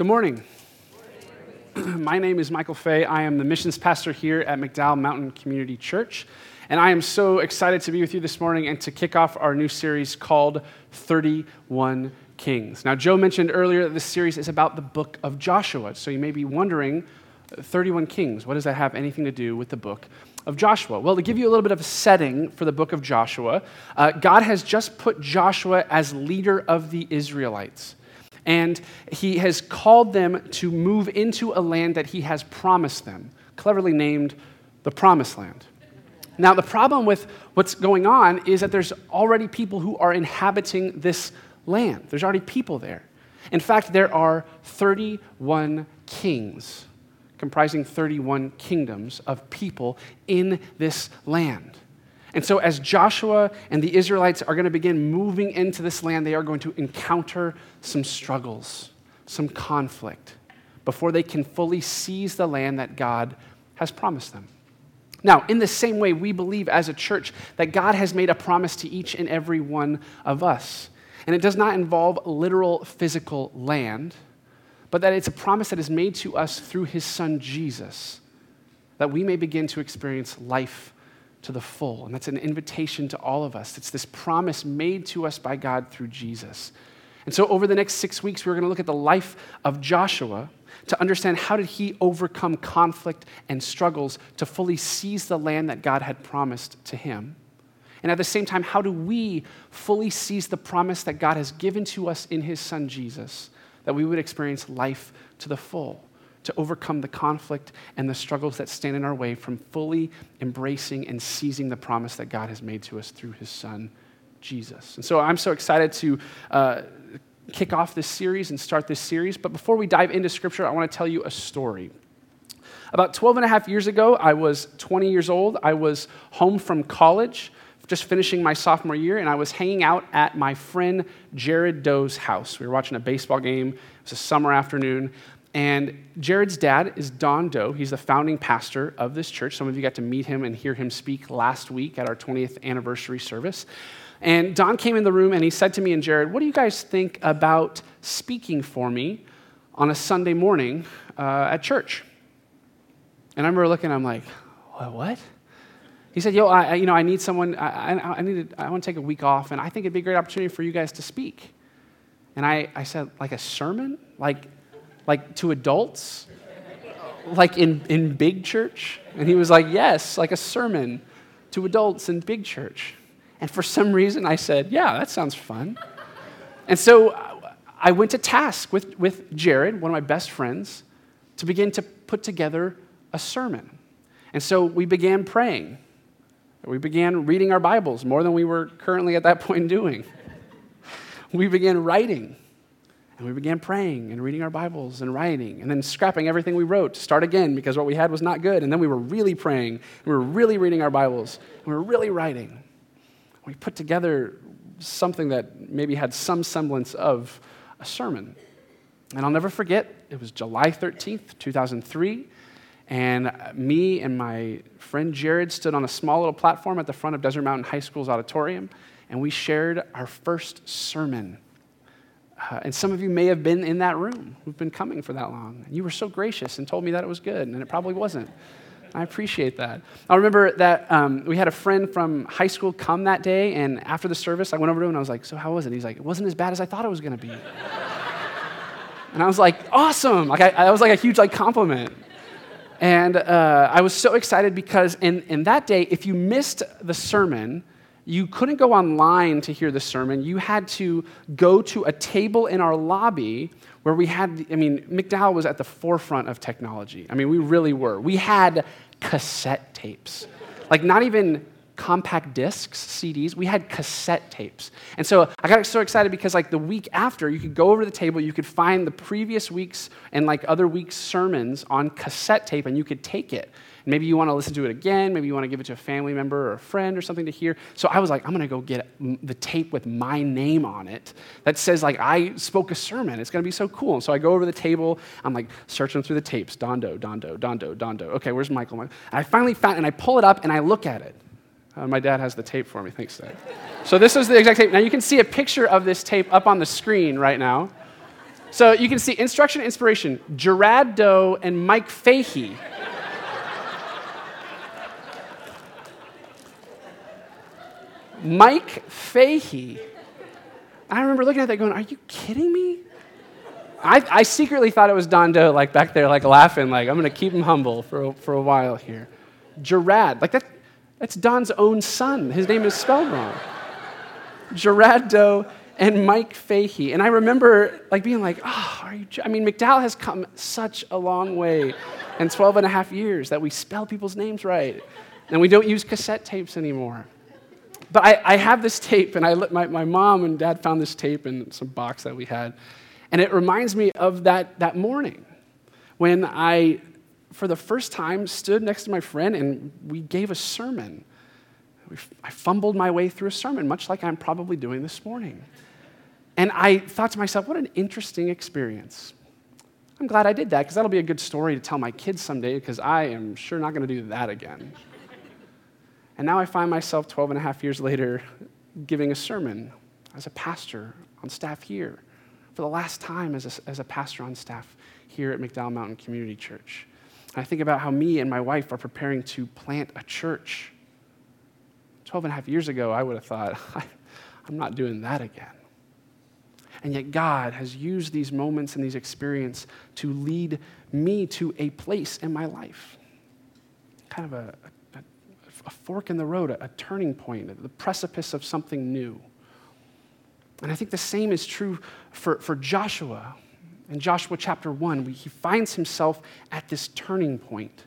Good morning. My name is Michael Fay. I am the missions pastor here at McDowell Mountain Community Church. And I am so excited to be with you this morning and to kick off our new series called 31 Kings. Now, Joe mentioned earlier that this series is about the book of Joshua. So you may be wondering 31 Kings, what does that have anything to do with the book of Joshua? Well, to give you a little bit of a setting for the book of Joshua, uh, God has just put Joshua as leader of the Israelites and he has called them to move into a land that he has promised them, cleverly named the Promised Land. Now, the problem with what's going on is that there's already people who are inhabiting this land. There's already people there. In fact, there are 31 kings comprising 31 kingdoms of people in this land. And so, as Joshua and the Israelites are going to begin moving into this land, they are going to encounter some struggles, some conflict, before they can fully seize the land that God has promised them. Now, in the same way, we believe as a church that God has made a promise to each and every one of us. And it does not involve literal physical land, but that it's a promise that is made to us through his son Jesus, that we may begin to experience life to the full. And that's an invitation to all of us. It's this promise made to us by God through Jesus. And so over the next six weeks, we're going to look at the life of Joshua to understand how did he overcome conflict and struggles to fully seize the land that God had promised to him. And at the same time, how do we fully seize the promise that God has given to us in his son Jesus, that we would experience life to the full? To overcome the conflict and the struggles that stand in our way from fully embracing and seizing the promise that God has made to us through his son, Jesus. And so I'm so excited to. Uh, kick off this series and start this series. But before we dive into scripture, I want to tell you a story. About 12 and a half years ago, I was 20 years old. I was home from college, just finishing my sophomore year, and I was hanging out at my friend Jared Doe's house. We were watching a baseball game. It was a summer afternoon. And Jared's dad is Don Doe. He's the founding pastor of this church. Some of you got to meet him and hear him speak last week at our 20th anniversary service. And Don came in the room and he said to me and Jared, What do you guys think about speaking for me on a Sunday morning uh, at church? And I remember looking, I'm like, What? He said, Yo, I, you know, I need someone, I, I, I, need to, I want to take a week off, and I think it'd be a great opportunity for you guys to speak. And I, I said, Like a sermon? Like, like to adults? Like in, in big church? And he was like, Yes, like a sermon to adults in big church. And for some reason, I said, Yeah, that sounds fun. And so uh, I went to task with, with Jared, one of my best friends, to begin to put together a sermon. And so we began praying. We began reading our Bibles more than we were currently at that point doing. We began writing. And we began praying and reading our Bibles and writing and then scrapping everything we wrote to start again because what we had was not good. And then we were really praying and we were really reading our Bibles and we were really writing. We put together something that maybe had some semblance of a sermon. And I'll never forget, it was July 13th, 2003. And me and my friend Jared stood on a small little platform at the front of Desert Mountain High School's auditorium, and we shared our first sermon uh, and some of you may have been in that room who've been coming for that long. And you were so gracious and told me that it was good, and it probably wasn't. I appreciate that. I remember that um, we had a friend from high school come that day, and after the service, I went over to him and I was like, So, how was it? He's like, It wasn't as bad as I thought it was going to be. and I was like, Awesome. Like, I, was like a huge like compliment. And uh, I was so excited because in, in that day, if you missed the sermon, you couldn't go online to hear the sermon. You had to go to a table in our lobby where we had, I mean, McDowell was at the forefront of technology. I mean, we really were. We had cassette tapes. Like, not even compact discs, CDs, we had cassette tapes. And so I got so excited because, like, the week after, you could go over to the table, you could find the previous week's and, like, other week's sermons on cassette tape, and you could take it. Maybe you want to listen to it again. Maybe you want to give it to a family member or a friend or something to hear. So I was like, I'm going to go get the tape with my name on it that says, like, I spoke a sermon. It's going to be so cool. And so I go over the table. I'm like searching through the tapes. Don Doe, Dondo, Don Doe, Dondo. Okay, where's Michael? I finally found and I pull it up and I look at it. Uh, my dad has the tape for me. Thanks, Dad. so this is the exact tape. Now you can see a picture of this tape up on the screen right now. So you can see instruction, inspiration, Gerard Doe and Mike Fahey. Mike Fahey. I remember looking at that going, Are you kidding me? I, I secretly thought it was Don Doe, like back there, like laughing, like I'm going to keep him humble for for a while here. Gerard, like that, that's Don's own son. His name is spelled wrong. Gerard Doe and Mike Fahey. And I remember like being like, oh, are you, I mean, McDowell has come such a long way in 12 and a half years that we spell people's names right. And we don't use cassette tapes anymore. But I, I have this tape, and I, my, my mom and dad found this tape in some box that we had. And it reminds me of that, that morning when I, for the first time, stood next to my friend and we gave a sermon. I fumbled my way through a sermon, much like I'm probably doing this morning. And I thought to myself, what an interesting experience. I'm glad I did that because that'll be a good story to tell my kids someday because I am sure not going to do that again. And now I find myself 12 and a half years later giving a sermon as a pastor on staff here for the last time as a, as a pastor on staff here at McDowell Mountain Community Church. I think about how me and my wife are preparing to plant a church. 12 and a half years ago, I would have thought, I'm not doing that again. And yet, God has used these moments and these experiences to lead me to a place in my life. Kind of a, a, a fork in the road, a, a turning point, the precipice of something new. And I think the same is true for, for Joshua. In Joshua chapter 1, he finds himself at this turning point.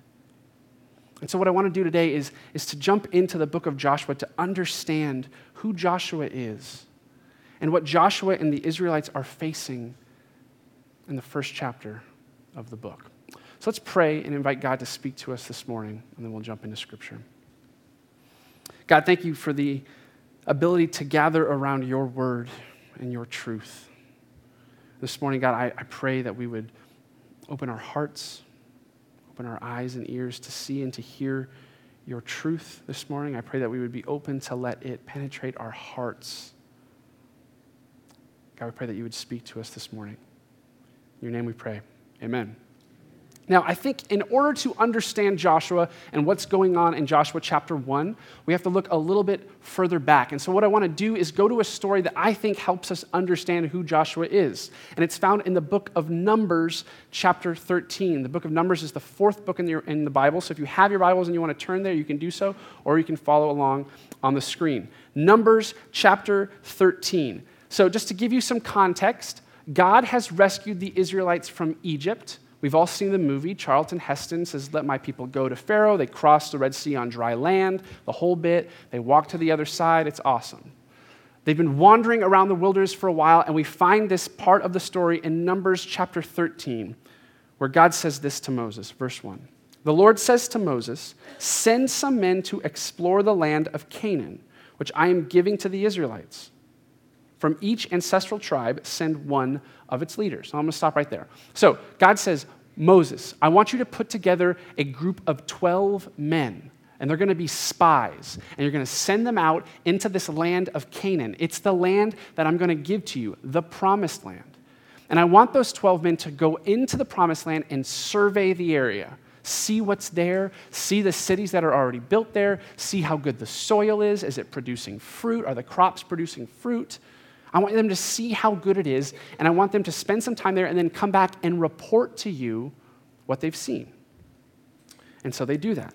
And so, what I want to do today is, is to jump into the book of Joshua to understand who Joshua is and what Joshua and the Israelites are facing in the first chapter of the book. So, let's pray and invite God to speak to us this morning, and then we'll jump into Scripture. God, thank you for the ability to gather around your word and your truth. This morning, God, I, I pray that we would open our hearts, open our eyes and ears to see and to hear your truth this morning. I pray that we would be open to let it penetrate our hearts. God, we pray that you would speak to us this morning. In your name we pray. Amen. Now, I think in order to understand Joshua and what's going on in Joshua chapter 1, we have to look a little bit further back. And so, what I want to do is go to a story that I think helps us understand who Joshua is. And it's found in the book of Numbers, chapter 13. The book of Numbers is the fourth book in the, in the Bible. So, if you have your Bibles and you want to turn there, you can do so, or you can follow along on the screen. Numbers, chapter 13. So, just to give you some context, God has rescued the Israelites from Egypt. We've all seen the movie. Charlton Heston says, Let my people go to Pharaoh. They cross the Red Sea on dry land, the whole bit. They walk to the other side. It's awesome. They've been wandering around the wilderness for a while, and we find this part of the story in Numbers chapter 13, where God says this to Moses, verse 1. The Lord says to Moses, Send some men to explore the land of Canaan, which I am giving to the Israelites. From each ancestral tribe, send one of its leaders. So I'm going to stop right there. So God says, Moses, I want you to put together a group of 12 men, and they're going to be spies, and you're going to send them out into this land of Canaan. It's the land that I'm going to give to you, the promised land. And I want those 12 men to go into the promised land and survey the area. See what's there, see the cities that are already built there, see how good the soil is. Is it producing fruit? Are the crops producing fruit? I want them to see how good it is, and I want them to spend some time there and then come back and report to you what they've seen. And so they do that.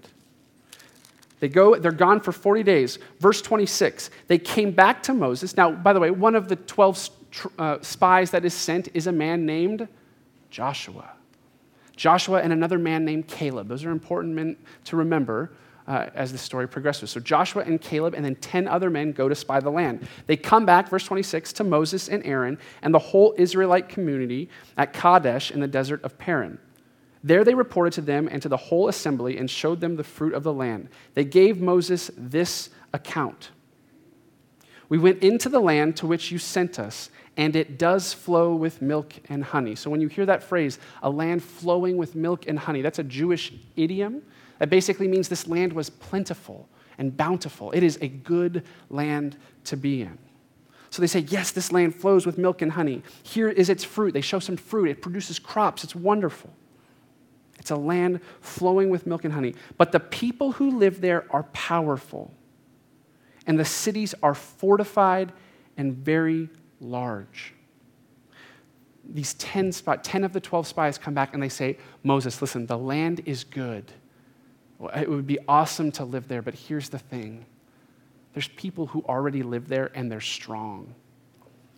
They go, they're gone for 40 days. Verse 26, they came back to Moses. Now, by the way, one of the 12 uh, spies that is sent is a man named Joshua. Joshua and another man named Caleb. Those are important men to remember uh, as the story progresses. So Joshua and Caleb and then 10 other men go to spy the land. They come back, verse 26, to Moses and Aaron and the whole Israelite community at Kadesh in the desert of Paran. There they reported to them and to the whole assembly and showed them the fruit of the land. They gave Moses this account We went into the land to which you sent us, and it does flow with milk and honey. So when you hear that phrase, a land flowing with milk and honey, that's a Jewish idiom. That basically means this land was plentiful and bountiful. It is a good land to be in. So they say, Yes, this land flows with milk and honey. Here is its fruit. They show some fruit. It produces crops. It's wonderful. It's a land flowing with milk and honey. But the people who live there are powerful, and the cities are fortified and very large. These 10, spot, 10 of the 12 spies come back and they say, Moses, listen, the land is good. It would be awesome to live there, but here's the thing there's people who already live there and they're strong,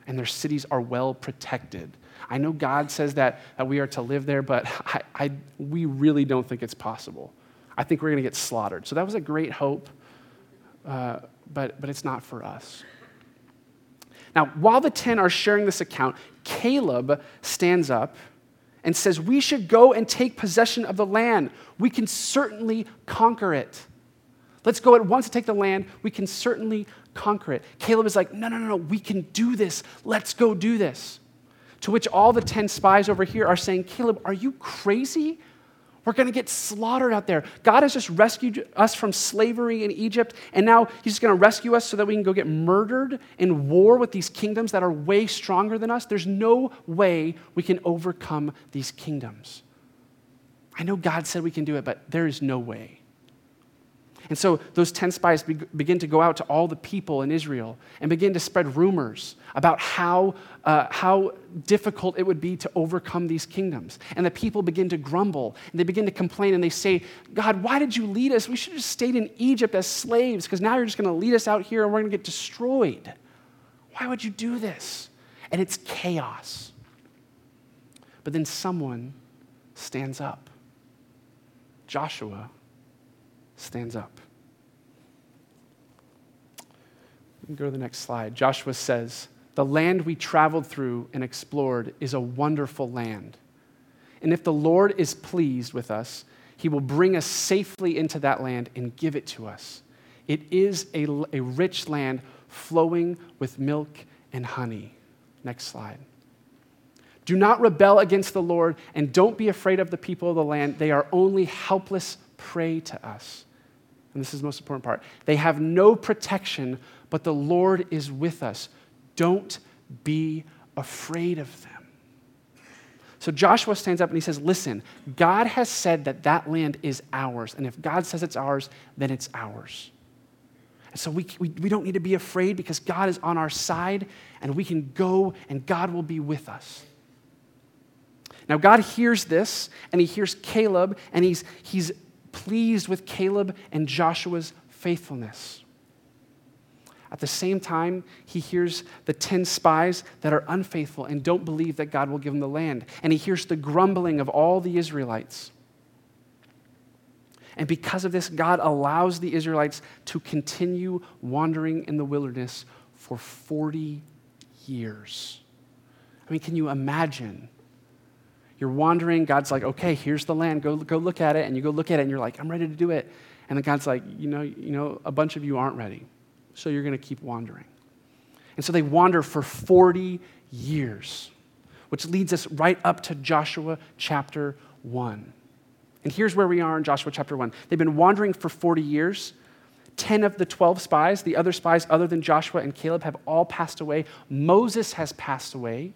and their cities are well protected. I know God says that, that we are to live there, but I, I, we really don't think it's possible. I think we're going to get slaughtered. So that was a great hope, uh, but, but it's not for us. Now, while the 10 are sharing this account, Caleb stands up and says, We should go and take possession of the land. We can certainly conquer it. Let's go at once to take the land. We can certainly conquer it. Caleb is like, No, no, no, no, we can do this. Let's go do this. To which all the 10 spies over here are saying, Caleb, are you crazy? We're going to get slaughtered out there. God has just rescued us from slavery in Egypt, and now He's going to rescue us so that we can go get murdered in war with these kingdoms that are way stronger than us. There's no way we can overcome these kingdoms. I know God said we can do it, but there is no way. And so those 10 spies be- begin to go out to all the people in Israel and begin to spread rumors about how, uh, how difficult it would be to overcome these kingdoms. And the people begin to grumble and they begin to complain and they say, God, why did you lead us? We should have stayed in Egypt as slaves because now you're just going to lead us out here and we're going to get destroyed. Why would you do this? And it's chaos. But then someone stands up. Joshua stands up. go to the next slide. Joshua says, The land we traveled through and explored is a wonderful land. And if the Lord is pleased with us, he will bring us safely into that land and give it to us. It is a, a rich land flowing with milk and honey. Next slide. Do not rebel against the Lord and don't be afraid of the people of the land. They are only helpless prey to us and this is the most important part, they have no protection, but the Lord is with us. Don't be afraid of them. So Joshua stands up and he says, Listen, God has said that that land is ours. And if God says it's ours, then it's ours. And so we, we, we don't need to be afraid because God is on our side and we can go and God will be with us. Now, God hears this and he hears Caleb and he's, he's pleased with Caleb and Joshua's faithfulness. At the same time, he hears the 10 spies that are unfaithful and don't believe that God will give them the land. And he hears the grumbling of all the Israelites. And because of this, God allows the Israelites to continue wandering in the wilderness for 40 years. I mean, can you imagine you're wandering. God's like, okay, here's the land. Go, go look at it. And you go look at it and you're like, I'm ready to do it. And then God's like, you know, you know, a bunch of you aren't ready. So you're going to keep wandering. And so they wander for 40 years, which leads us right up to Joshua chapter 1. And here's where we are in Joshua chapter 1. They've been wandering for 40 years. 10 of the 12 spies, the other spies other than Joshua and Caleb, have all passed away. Moses has passed away.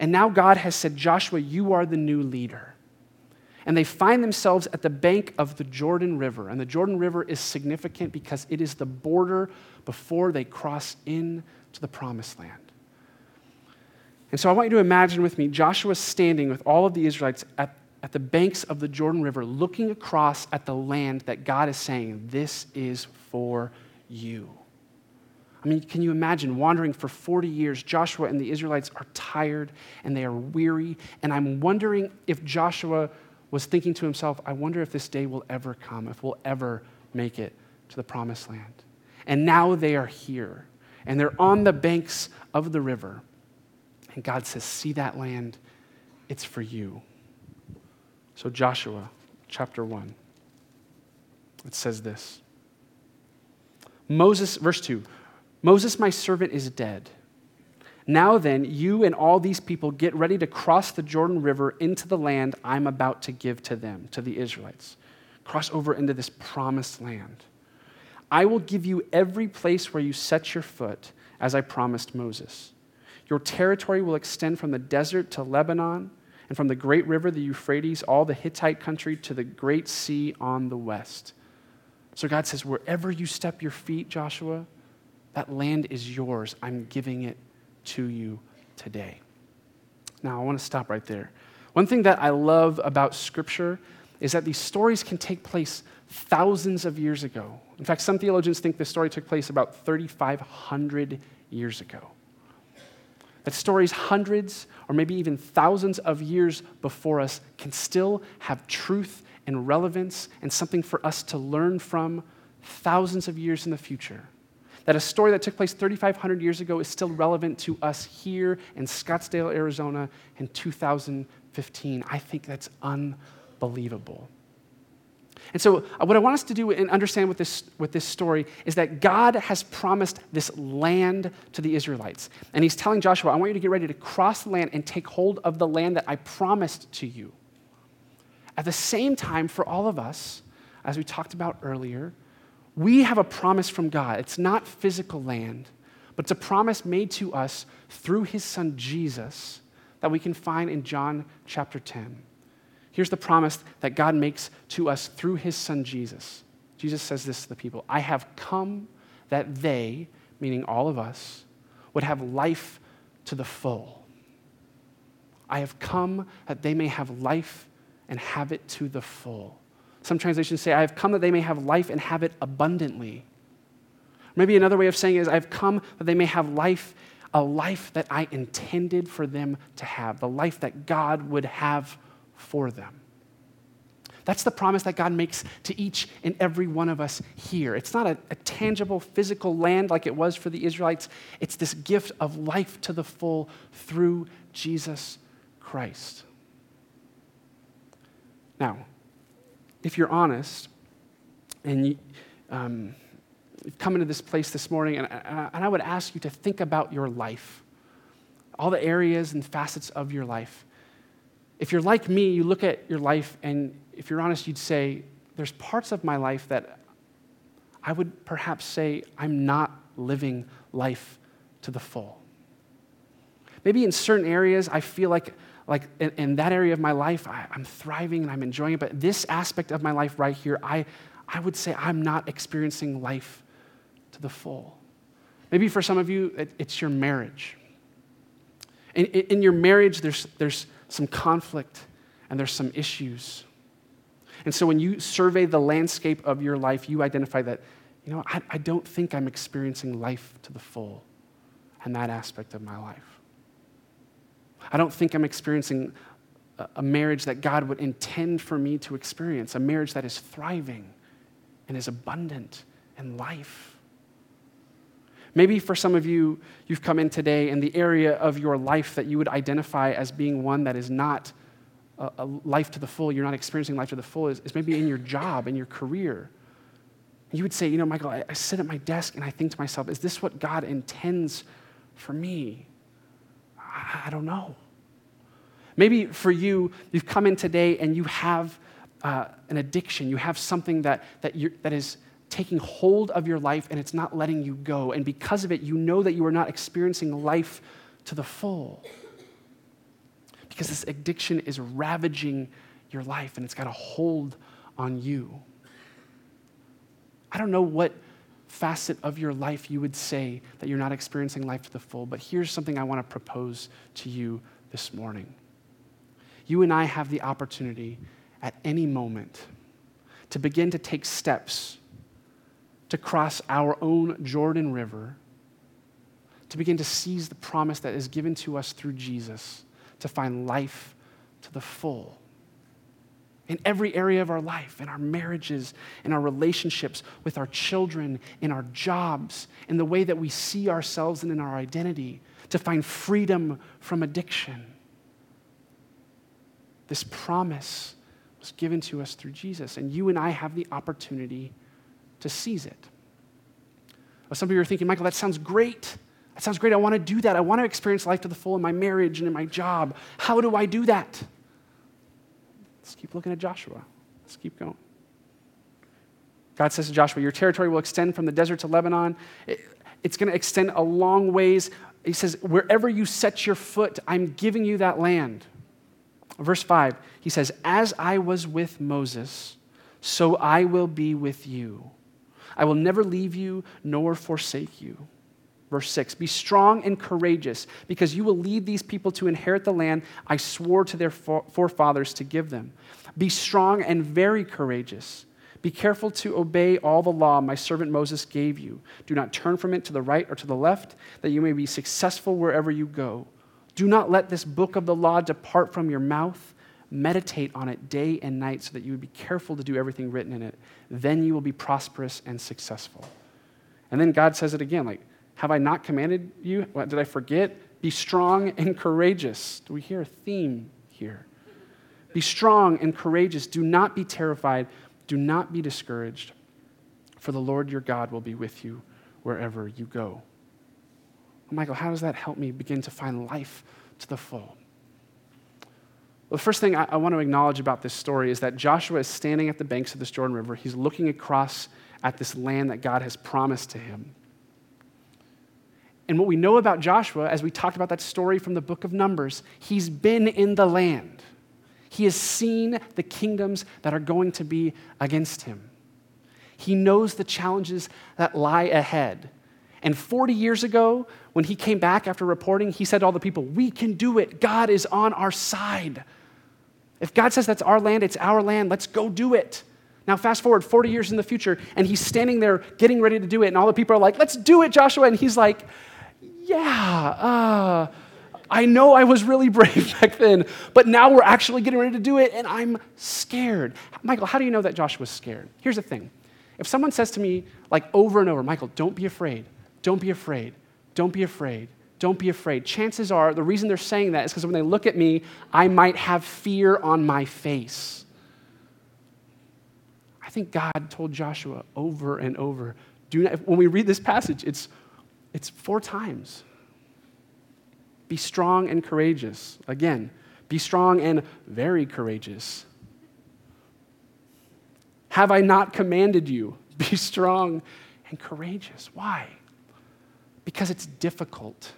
And now God has said, Joshua, you are the new leader. And they find themselves at the bank of the Jordan River. And the Jordan River is significant because it is the border before they cross into the promised land. And so I want you to imagine with me Joshua standing with all of the Israelites at, at the banks of the Jordan River, looking across at the land that God is saying, This is for you. I mean, can you imagine wandering for 40 years? Joshua and the Israelites are tired and they are weary. And I'm wondering if Joshua was thinking to himself, I wonder if this day will ever come, if we'll ever make it to the promised land. And now they are here and they're on the banks of the river. And God says, See that land? It's for you. So, Joshua chapter 1, it says this Moses, verse 2 Moses, my servant, is dead. Now then, you and all these people get ready to cross the Jordan River into the land I'm about to give to them, to the Israelites. Cross over into this promised land. I will give you every place where you set your foot, as I promised Moses. Your territory will extend from the desert to Lebanon, and from the great river, the Euphrates, all the Hittite country to the great sea on the west. So God says, wherever you step your feet, Joshua, that land is yours. I'm giving it to you today. Now, I want to stop right there. One thing that I love about Scripture is that these stories can take place thousands of years ago. In fact, some theologians think this story took place about 3,500 years ago. That stories hundreds or maybe even thousands of years before us can still have truth and relevance and something for us to learn from thousands of years in the future. That a story that took place 3,500 years ago is still relevant to us here in Scottsdale, Arizona in 2015. I think that's unbelievable. And so, uh, what I want us to do and understand with this, with this story is that God has promised this land to the Israelites. And He's telling Joshua, I want you to get ready to cross the land and take hold of the land that I promised to you. At the same time, for all of us, as we talked about earlier, we have a promise from God. It's not physical land, but it's a promise made to us through His Son Jesus that we can find in John chapter 10. Here's the promise that God makes to us through his son Jesus. Jesus says this to the people I have come that they, meaning all of us, would have life to the full. I have come that they may have life and have it to the full. Some translations say, I have come that they may have life and have it abundantly. Maybe another way of saying it is, I've come that they may have life, a life that I intended for them to have, the life that God would have for them. That's the promise that God makes to each and every one of us here. It's not a, a, tangible physical land like it was for the Israelites, it's this gift of life to the full through Jesus Christ. Now, if you're honest and you, um, you've come into this place this morning, and, and I would ask you to think about your life, all the areas and facets of your life. If you're like me, you look at your life, and if you're honest, you'd say, There's parts of my life that I would perhaps say I'm not living life to the full. Maybe in certain areas, I feel like, like in, in that area of my life, I, I'm thriving and I'm enjoying it. But this aspect of my life right here, I, I would say I'm not experiencing life to the full. Maybe for some of you, it, it's your marriage. In, in, your marriage, there's, there's some conflict and there's some issues. And so when you survey the landscape of your life, you identify that, you know, I, I don't think I'm experiencing life to the full in that aspect of my life. I don't think I'm experiencing a, marriage that God would intend for me to experience, a marriage that is thriving and is abundant in life. Maybe for some of you, you've come in today in the area of your life that you would identify as being one that is not a, a life to the full, you're not experiencing life to the full, is, is maybe in your job, in your career. You would say, you know, Michael, I, I sit at my desk and I think to myself, is this what God intends for me? I, I don't know. Maybe for you, you've come in today and you have uh, an addiction, you have something that, that, that is taking hold of your life and it's not letting you go. And because of it, you know that you are not experiencing life to the full. Because this addiction is ravaging your life and it's got a hold on you. I don't know what facet of your life you would say that you're not experiencing life to the full, but here's something I want to propose to you this morning. You and I have the opportunity at any moment to begin to take steps to cross our own Jordan River, to begin to seize the promise that is given to us through Jesus, to find life to the full. In every area of our life, in our marriages, in our relationships with our children, in our jobs, in the way that we see ourselves and in our identity, to find freedom from addiction. This promise was given to us through Jesus, and you and I have the opportunity to seize it. some of you are thinking, Michael, that sounds great. That sounds great. I want to do that. I want to experience life to the full in my marriage and in my job. How do I do that? Let's keep looking at Joshua. Let's keep going. God says to Joshua, Your territory will extend from the desert to Lebanon. it's going to extend a long ways. He says, Wherever you set your foot, I'm giving you that land. Verse 5, he says, As I was with Moses, so I will be with you. I will never leave you nor forsake you. Verse 6 Be strong and courageous, because you will lead these people to inherit the land I swore to their forefathers to give them. Be strong and very courageous. Be careful to obey all the law my servant Moses gave you. Do not turn from it to the right or to the left, that you may be successful wherever you go. Do not let this book of the law depart from your mouth. Meditate on it day and night so that you would be careful to do everything written in it. Then you will be prosperous and successful. And then God says it again like, Have I not commanded you? What, did I forget? Be strong and courageous. Do we hear a theme here? Be strong and courageous. Do not be terrified do not be discouraged, for the Lord your God will be with you wherever you go. Michael, how does that help me begin to find life to the full? Well, the first thing I, I want to acknowledge about this story is that Joshua is standing at the banks of this Jordan River. He's looking across at this land that God has promised to him. And what we know about Joshua, as we talked about that story from the book of Numbers, he's been in the land. He has seen the kingdoms that are going to be against him. He knows the challenges that lie ahead. And 40 years ago, when he came back after reporting, he said to all the people, We can do it. God is on our side. If God says that's our land, it's our land, let's go do it. Now, fast forward 40 years in the future, and he's standing there getting ready to do it, and all the people are like, Let's do it, Joshua. And he's like, Yeah, uh, I know I was really brave back then, but now we're actually getting ready to do it, and I'm scared. Michael, how do you know that Josh was scared? Here's the thing if someone says to me, like over and over, Michael, don't be afraid, don't be afraid, don't be afraid, don't be afraid, chances are the reason they're saying that is because when they look at me, I might have fear on my face. I think God told Joshua over and over, do not, when we read this passage, it's, it's four times. Be strong and courageous. Again, be strong and very courageous. Have I not commanded you? Be strong and courageous. Why? Because it's difficult.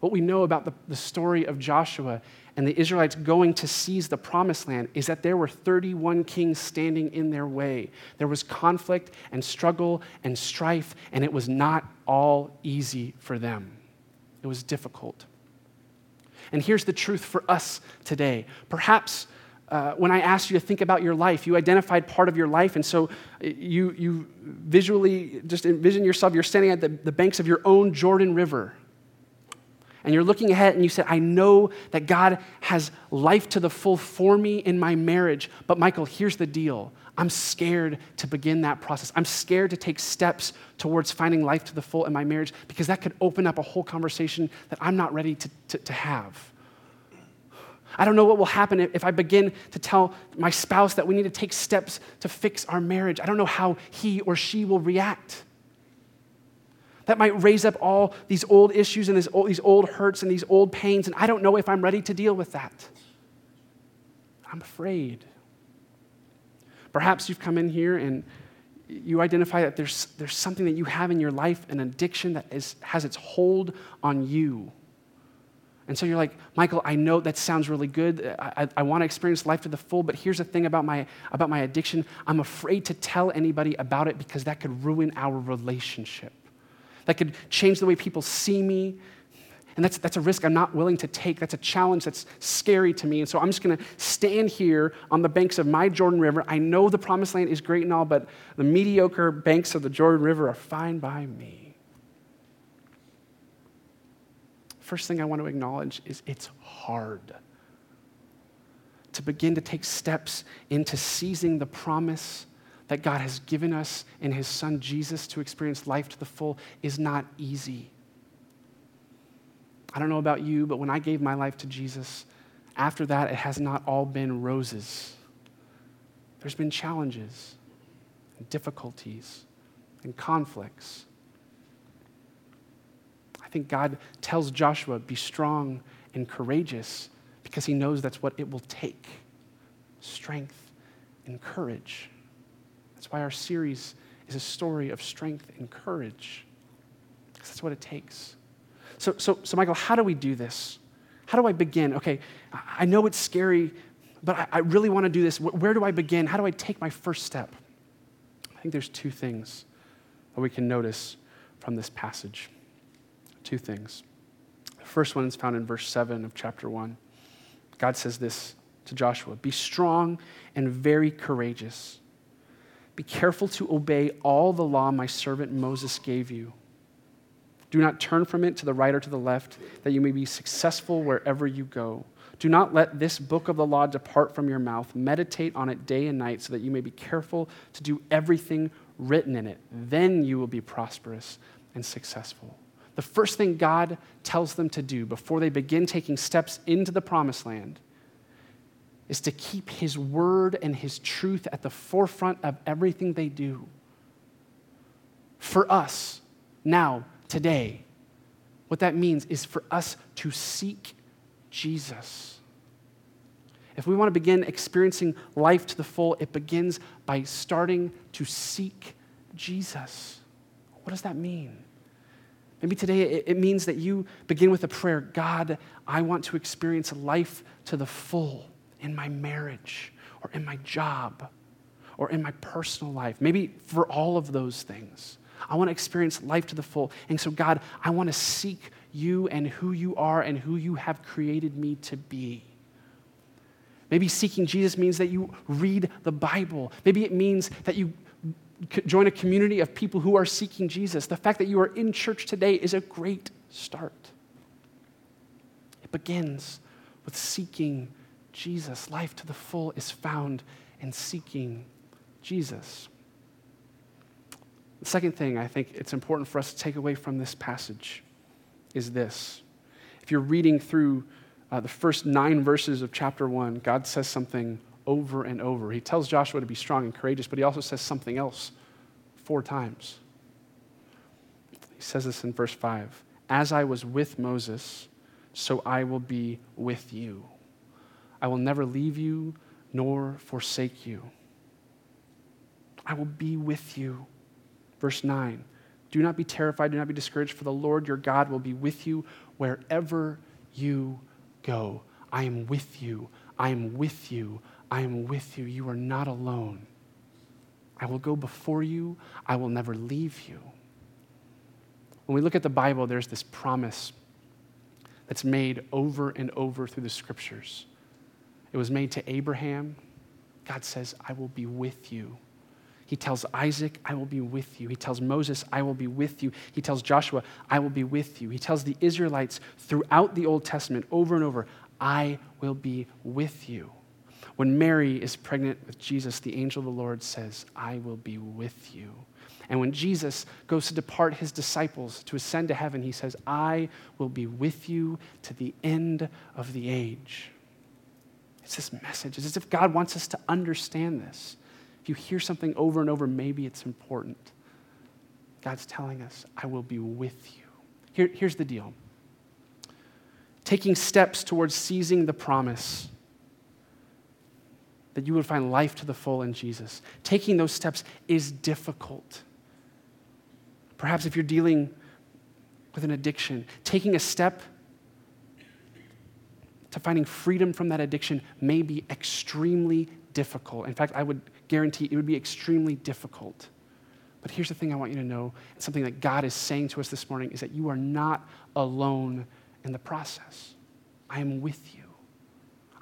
What we know about the, the story of Joshua and the Israelites going to seize the promised land is that there were 31 kings standing in their way. There was conflict and struggle and strife, and it was not all easy for them. It was difficult. And here's the truth for us today. Perhaps uh, when I asked you to think about your life, you identified part of your life, and so you, you visually just envision yourself, you're standing at the, the banks of your own Jordan River. And you're looking ahead and you said, I know that God has life to the full for me in my marriage. But Michael, here's the deal I'm scared to begin that process. I'm scared to take steps towards finding life to the full in my marriage because that could open up a whole conversation that I'm not ready to, to, to have. I don't know what will happen if I begin to tell my spouse that we need to take steps to fix our marriage. I don't know how he or she will react. That might raise up all these old issues and old, these old hurts and these old pains, and I don't know if I'm ready to deal with that. I'm afraid. Perhaps you've come in here and you identify that there's, there's something that you have in your life, an addiction that is, has its hold on you. And so you're like, Michael, I know that sounds really good. I, I, I want to experience life to the full, but here's the thing about my, about my addiction I'm afraid to tell anybody about it because that could ruin our relationship. That could change the way people see me. And that's, that's a risk I'm not willing to take. That's a challenge that's scary to me. And so I'm just going to stand here on the banks of my Jordan River. I know the promised land is great and all, but the mediocre banks of the Jordan River are fine by me. First thing I want to acknowledge is it's hard to begin to take steps into seizing the promise that God has given us in His Son Jesus to experience life to the full is not easy. I don't know about you, but when I gave my life to Jesus, after that, it has not all been roses. There's been challenges and difficulties and conflicts. I think God tells Joshua, be strong and courageous because he knows that's what it will take strength and courage. That's why our series is a story of strength and courage. Because that's what it takes. So, so, so, Michael, how do we do this? How do I begin? Okay, I know it's scary, but I, I really want to do this. Where do I begin? How do I take my first step? I think there's two things that we can notice from this passage. Two things. The first one is found in verse 7 of chapter 1. God says this to Joshua Be strong and very courageous. Be careful to obey all the law my servant Moses gave you. Do not turn from it to the right or to the left, that you may be successful wherever you go. Do not let this book of the law depart from your mouth. Meditate on it day and night, so that you may be careful to do everything written in it. Then you will be prosperous and successful. The first thing God tells them to do before they begin taking steps into the promised land is to keep His word and His truth at the forefront of everything they do. For us, now, today. What that means is for us to seek Jesus. If we want to begin experiencing life to the full, it begins by starting to seek Jesus. What does that mean? Maybe today it, means that you begin with a prayer God, I want to experience life to the full in my marriage or in my job or in my personal life. Maybe for all of those things. I want to experience life to the full. And so, God, I want to seek you and who you are and who you have created me to be. Maybe seeking Jesus means that you read the Bible. Maybe it means that you join a community of people who are seeking Jesus. The fact that you are in church today is a great start. It begins with seeking Jesus. Life to the full is found in seeking Jesus. The second thing I think it's important for us to take away from this passage is this. If you're reading through uh, the first nine verses of chapter one, God says something over and over. He tells Joshua to be strong and courageous, but he also says something else four times. He says this in verse 5 As I was with Moses, so I will be with you. I will never leave you nor forsake you. I will be with you. Verse 9 Do not be terrified, do not be discouraged, for the Lord your God will be with you wherever you go. I am with you. I am with you. I am with you. You are not alone. I will go before you. I will never leave you. When we look at the Bible, there's this promise that's made over and over through the scriptures. It was made to Abraham. God says, I will be with you. He tells Isaac, I will be with you. He tells Moses, I will be with you. He tells Joshua, I will be with you. He tells the Israelites throughout the Old Testament over and over, I will be with you. When Mary is pregnant with Jesus, the angel of the Lord says, I will be with you. And when Jesus goes to depart his disciples to ascend to heaven, he says, I will be with you to the end of the age. It's this message. It's as if God wants us to understand this. If you hear something over and over, maybe it's important. God's telling us, I will be with you. Here, here's the deal taking steps towards seizing the promise that you would find life to the full in Jesus. Taking those steps is difficult. Perhaps if you're dealing with an addiction, taking a step to finding freedom from that addiction may be extremely difficult. In fact, I would guarantee it would be extremely difficult. But here's the thing I want you to know and something that God is saying to us this morning is that you are not alone in the process. I am with you.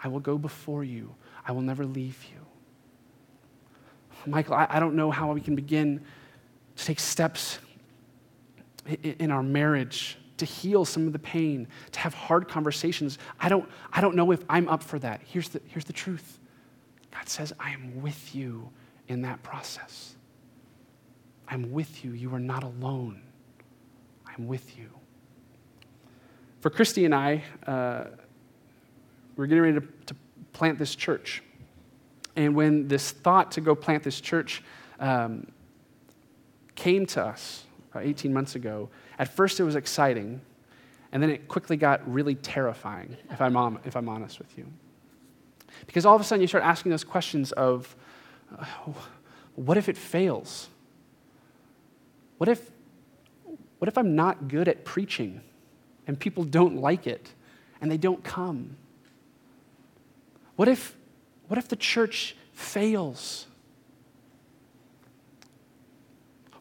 I will go before you. I will never leave you. Michael, I, I don't know how we can begin to take steps in, in our marriage to heal some of the pain, to have hard conversations. I don't, I don't know if I'm up for that. Here's the, here's the truth God says, I am with you in that process. I'm with you. You are not alone. I'm with you. For Christy and I, uh, we're getting ready to, to, plant this church. And when this thought to go plant this church um, came to us about 18 months ago, at first it was exciting, and then it quickly got really terrifying, if I'm, if I'm honest with you. Because all of a sudden you start asking those questions of uh, what if it fails? What if, what if I'm not good at preaching and people don't like it and they don't come? What if, what if the church fails?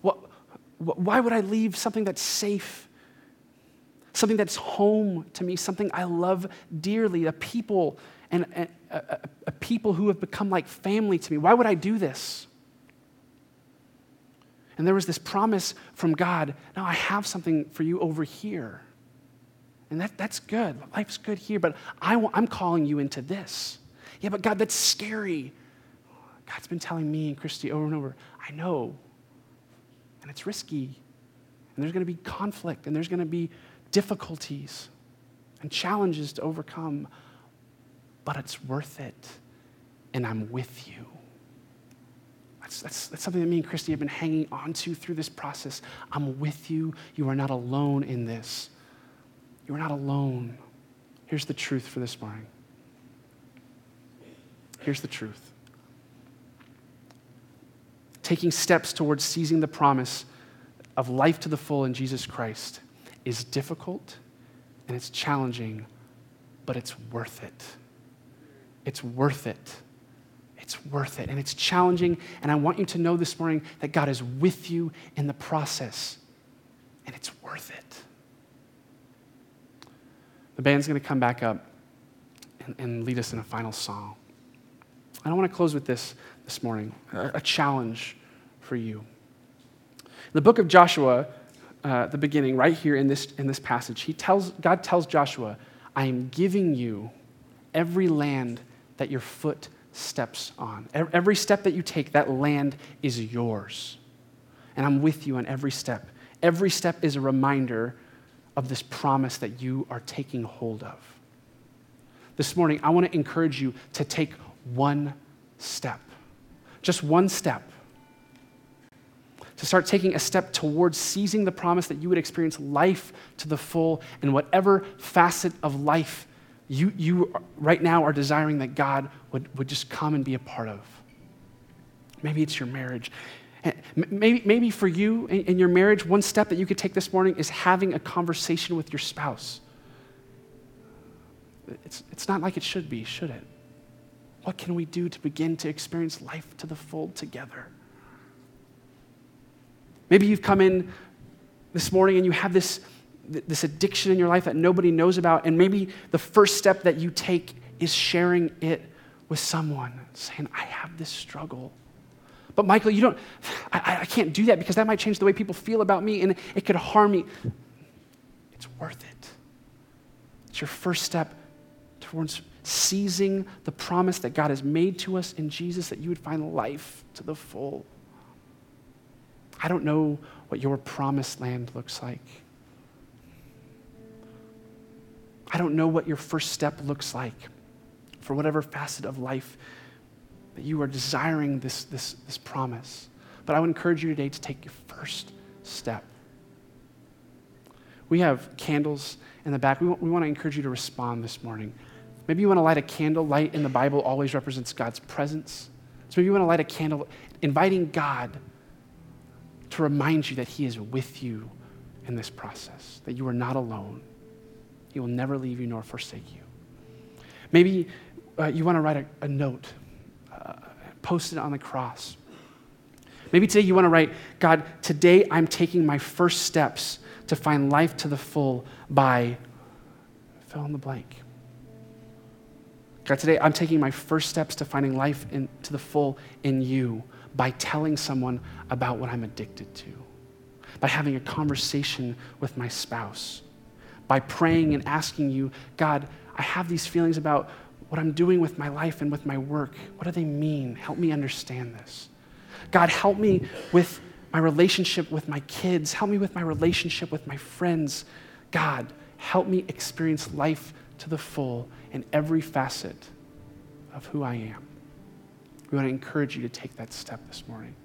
What, why would I leave something that's safe, something that's home to me, something I love dearly, the people and, a, a, a people who have become like family to me? Why would I do this? And there was this promise from God now I have something for you over here. And that, that's good. Life's good here, but I, I'm calling you into this. Yeah, but God, that's scary. God's been telling me and Christy over and over, I know. And it's risky. And there's going to be conflict, and there's going to be difficulties and challenges to overcome. But it's worth it. And I'm with you. That's, that's, that's something that me and Christy have been hanging on to through this process. I'm with you. You are not alone in this. You are not alone. Here's the truth for this morning. Here's the truth. Taking steps towards seizing the promise of life to the full in Jesus Christ is difficult and it's challenging, but it's worth it. It's worth it. It's worth it and it's challenging. And I want you to know this morning that God is with you in the process and it's worth it. The band's going to come back up and, and, lead us in a final song. I want to close with this this morning a, challenge for you. The book of Joshua, uh, the beginning, right here in this, in this passage, he tells, God tells Joshua, I am giving you every land that your foot steps on. Every step that you take, that land is yours. And I'm with you on every step. Every step is a reminder of this promise that you are taking hold of. This morning, I want to encourage you to take one step, just one step. To start taking a step towards seizing the promise that you would experience life to the full in whatever facet of life you, you right now are desiring that God would, would just come and be a part of. Maybe it's your marriage. Maybe, maybe for you in, your marriage, one step that you could take this morning is having a conversation with your spouse. It's, it's not like it should be, should it? What can we do to begin to experience life to the full together? Maybe you've come in this morning and you have this this addiction in your life that nobody knows about. And maybe the first step that you take is sharing it with someone, saying, I have this struggle. But Michael, you don't, I, I can't do that because that might change the way people feel about me and it could harm me. It's worth it. It's your first step towards seizing the promise that God has made to us in Jesus that you would find life to the full. I don't know what your promised land looks like. I don't know what your first step looks like for whatever facet of life that you are desiring this, this, this promise. But I would encourage you today to take your first step. We have candles in the back. We want, we want to encourage you to respond this morning. Maybe you want to light a candle. Light in the Bible always represents God's presence. So maybe you want to light a candle, inviting God to remind you that He is with you in this process, that you are not alone. He will never leave you nor forsake you. Maybe uh, you want to write a, a note, uh, post it on the cross. Maybe today you want to write, God, today I'm taking my first steps to find life to the full by fill in the blank. God, today I'm taking my first steps to finding life in, to the full in you by telling someone about what I'm addicted to, by having a conversation with my spouse, by praying and asking you, God, I have these feelings about what I'm doing with my life and with my work. What do they mean? Help me understand this. God, help me with my relationship with my kids. Help me with my relationship with my friends. God, help me experience life to the full in every facet of who I am. We want to encourage you to take that step this morning.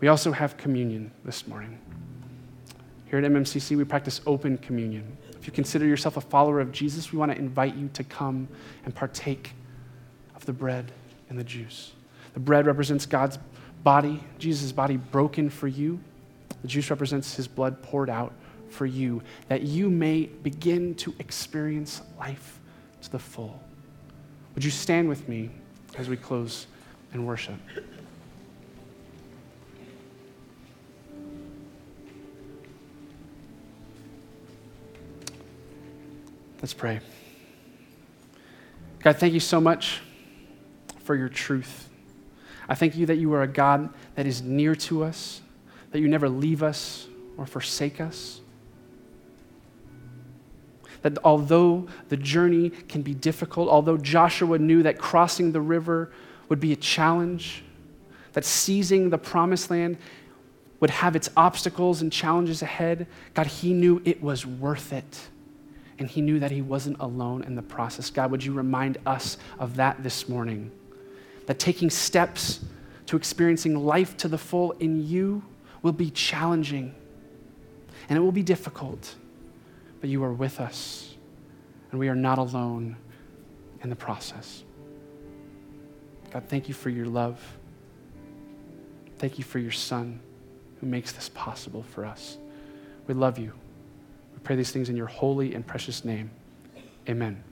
We also have communion this morning. Here at MMCC, we practice open communion. If you consider yourself a follower of Jesus, we want to invite you to come and partake of the bread and the juice. The bread represents God's body, Jesus' body broken for you. The juice represents his blood poured out for you, that you may begin to experience life to the full. Would you stand with me as we close and worship? Let's pray. God, thank you so much for your truth. I thank you that you are a God that is near to us, that you never leave us or forsake us. That although the journey can be difficult, although Joshua knew that crossing the river would be a challenge, that seizing the promised land would have its obstacles and challenges ahead, God, he knew it was worth it and he knew that he wasn't alone in the process. God, would you remind us of that this morning? That taking steps to experiencing life to the full in you will be challenging and it will be difficult, but you are with us and we are not alone in the process. God, thank you for your love. Thank you for your Son who makes this possible for us. We love you. We pray these things in your holy and precious name. Amen.